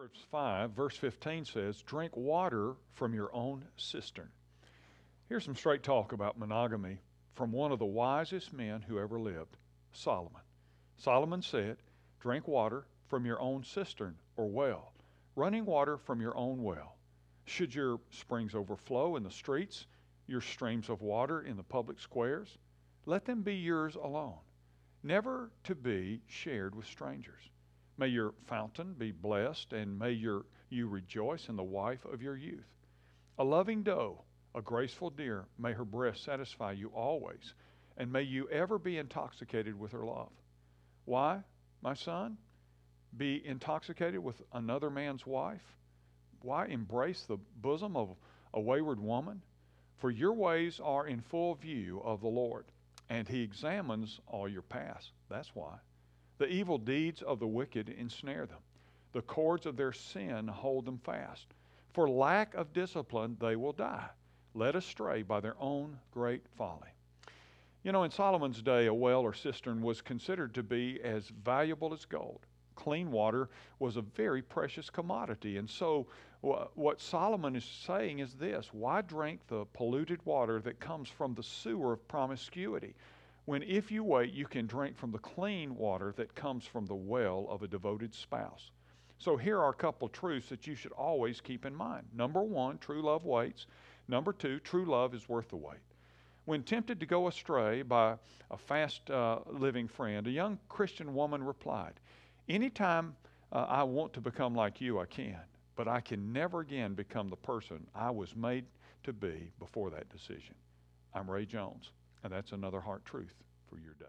Proverbs 5, verse 15 says, Drink water from your own cistern. Here's some straight talk about monogamy from one of the wisest men who ever lived, Solomon. Solomon said, Drink water from your own cistern or well, running water from your own well. Should your springs overflow in the streets, your streams of water in the public squares, let them be yours alone, never to be shared with strangers. May your fountain be blessed, and may your, you rejoice in the wife of your youth. A loving doe, a graceful deer, may her breast satisfy you always, and may you ever be intoxicated with her love. Why, my son? Be intoxicated with another man's wife? Why embrace the bosom of a wayward woman? For your ways are in full view of the Lord, and he examines all your paths. That's why. The evil deeds of the wicked ensnare them. The cords of their sin hold them fast. For lack of discipline, they will die, led astray by their own great folly. You know, in Solomon's day, a well or cistern was considered to be as valuable as gold. Clean water was a very precious commodity. And so, what Solomon is saying is this why drink the polluted water that comes from the sewer of promiscuity? When if you wait, you can drink from the clean water that comes from the well of a devoted spouse. So here are a couple truths that you should always keep in mind. Number one, true love waits. Number two, true love is worth the wait. When tempted to go astray by a fast uh, living friend, a young Christian woman replied, Anytime uh, I want to become like you, I can, but I can never again become the person I was made to be before that decision. I'm Ray Jones. And that's another heart truth for your day.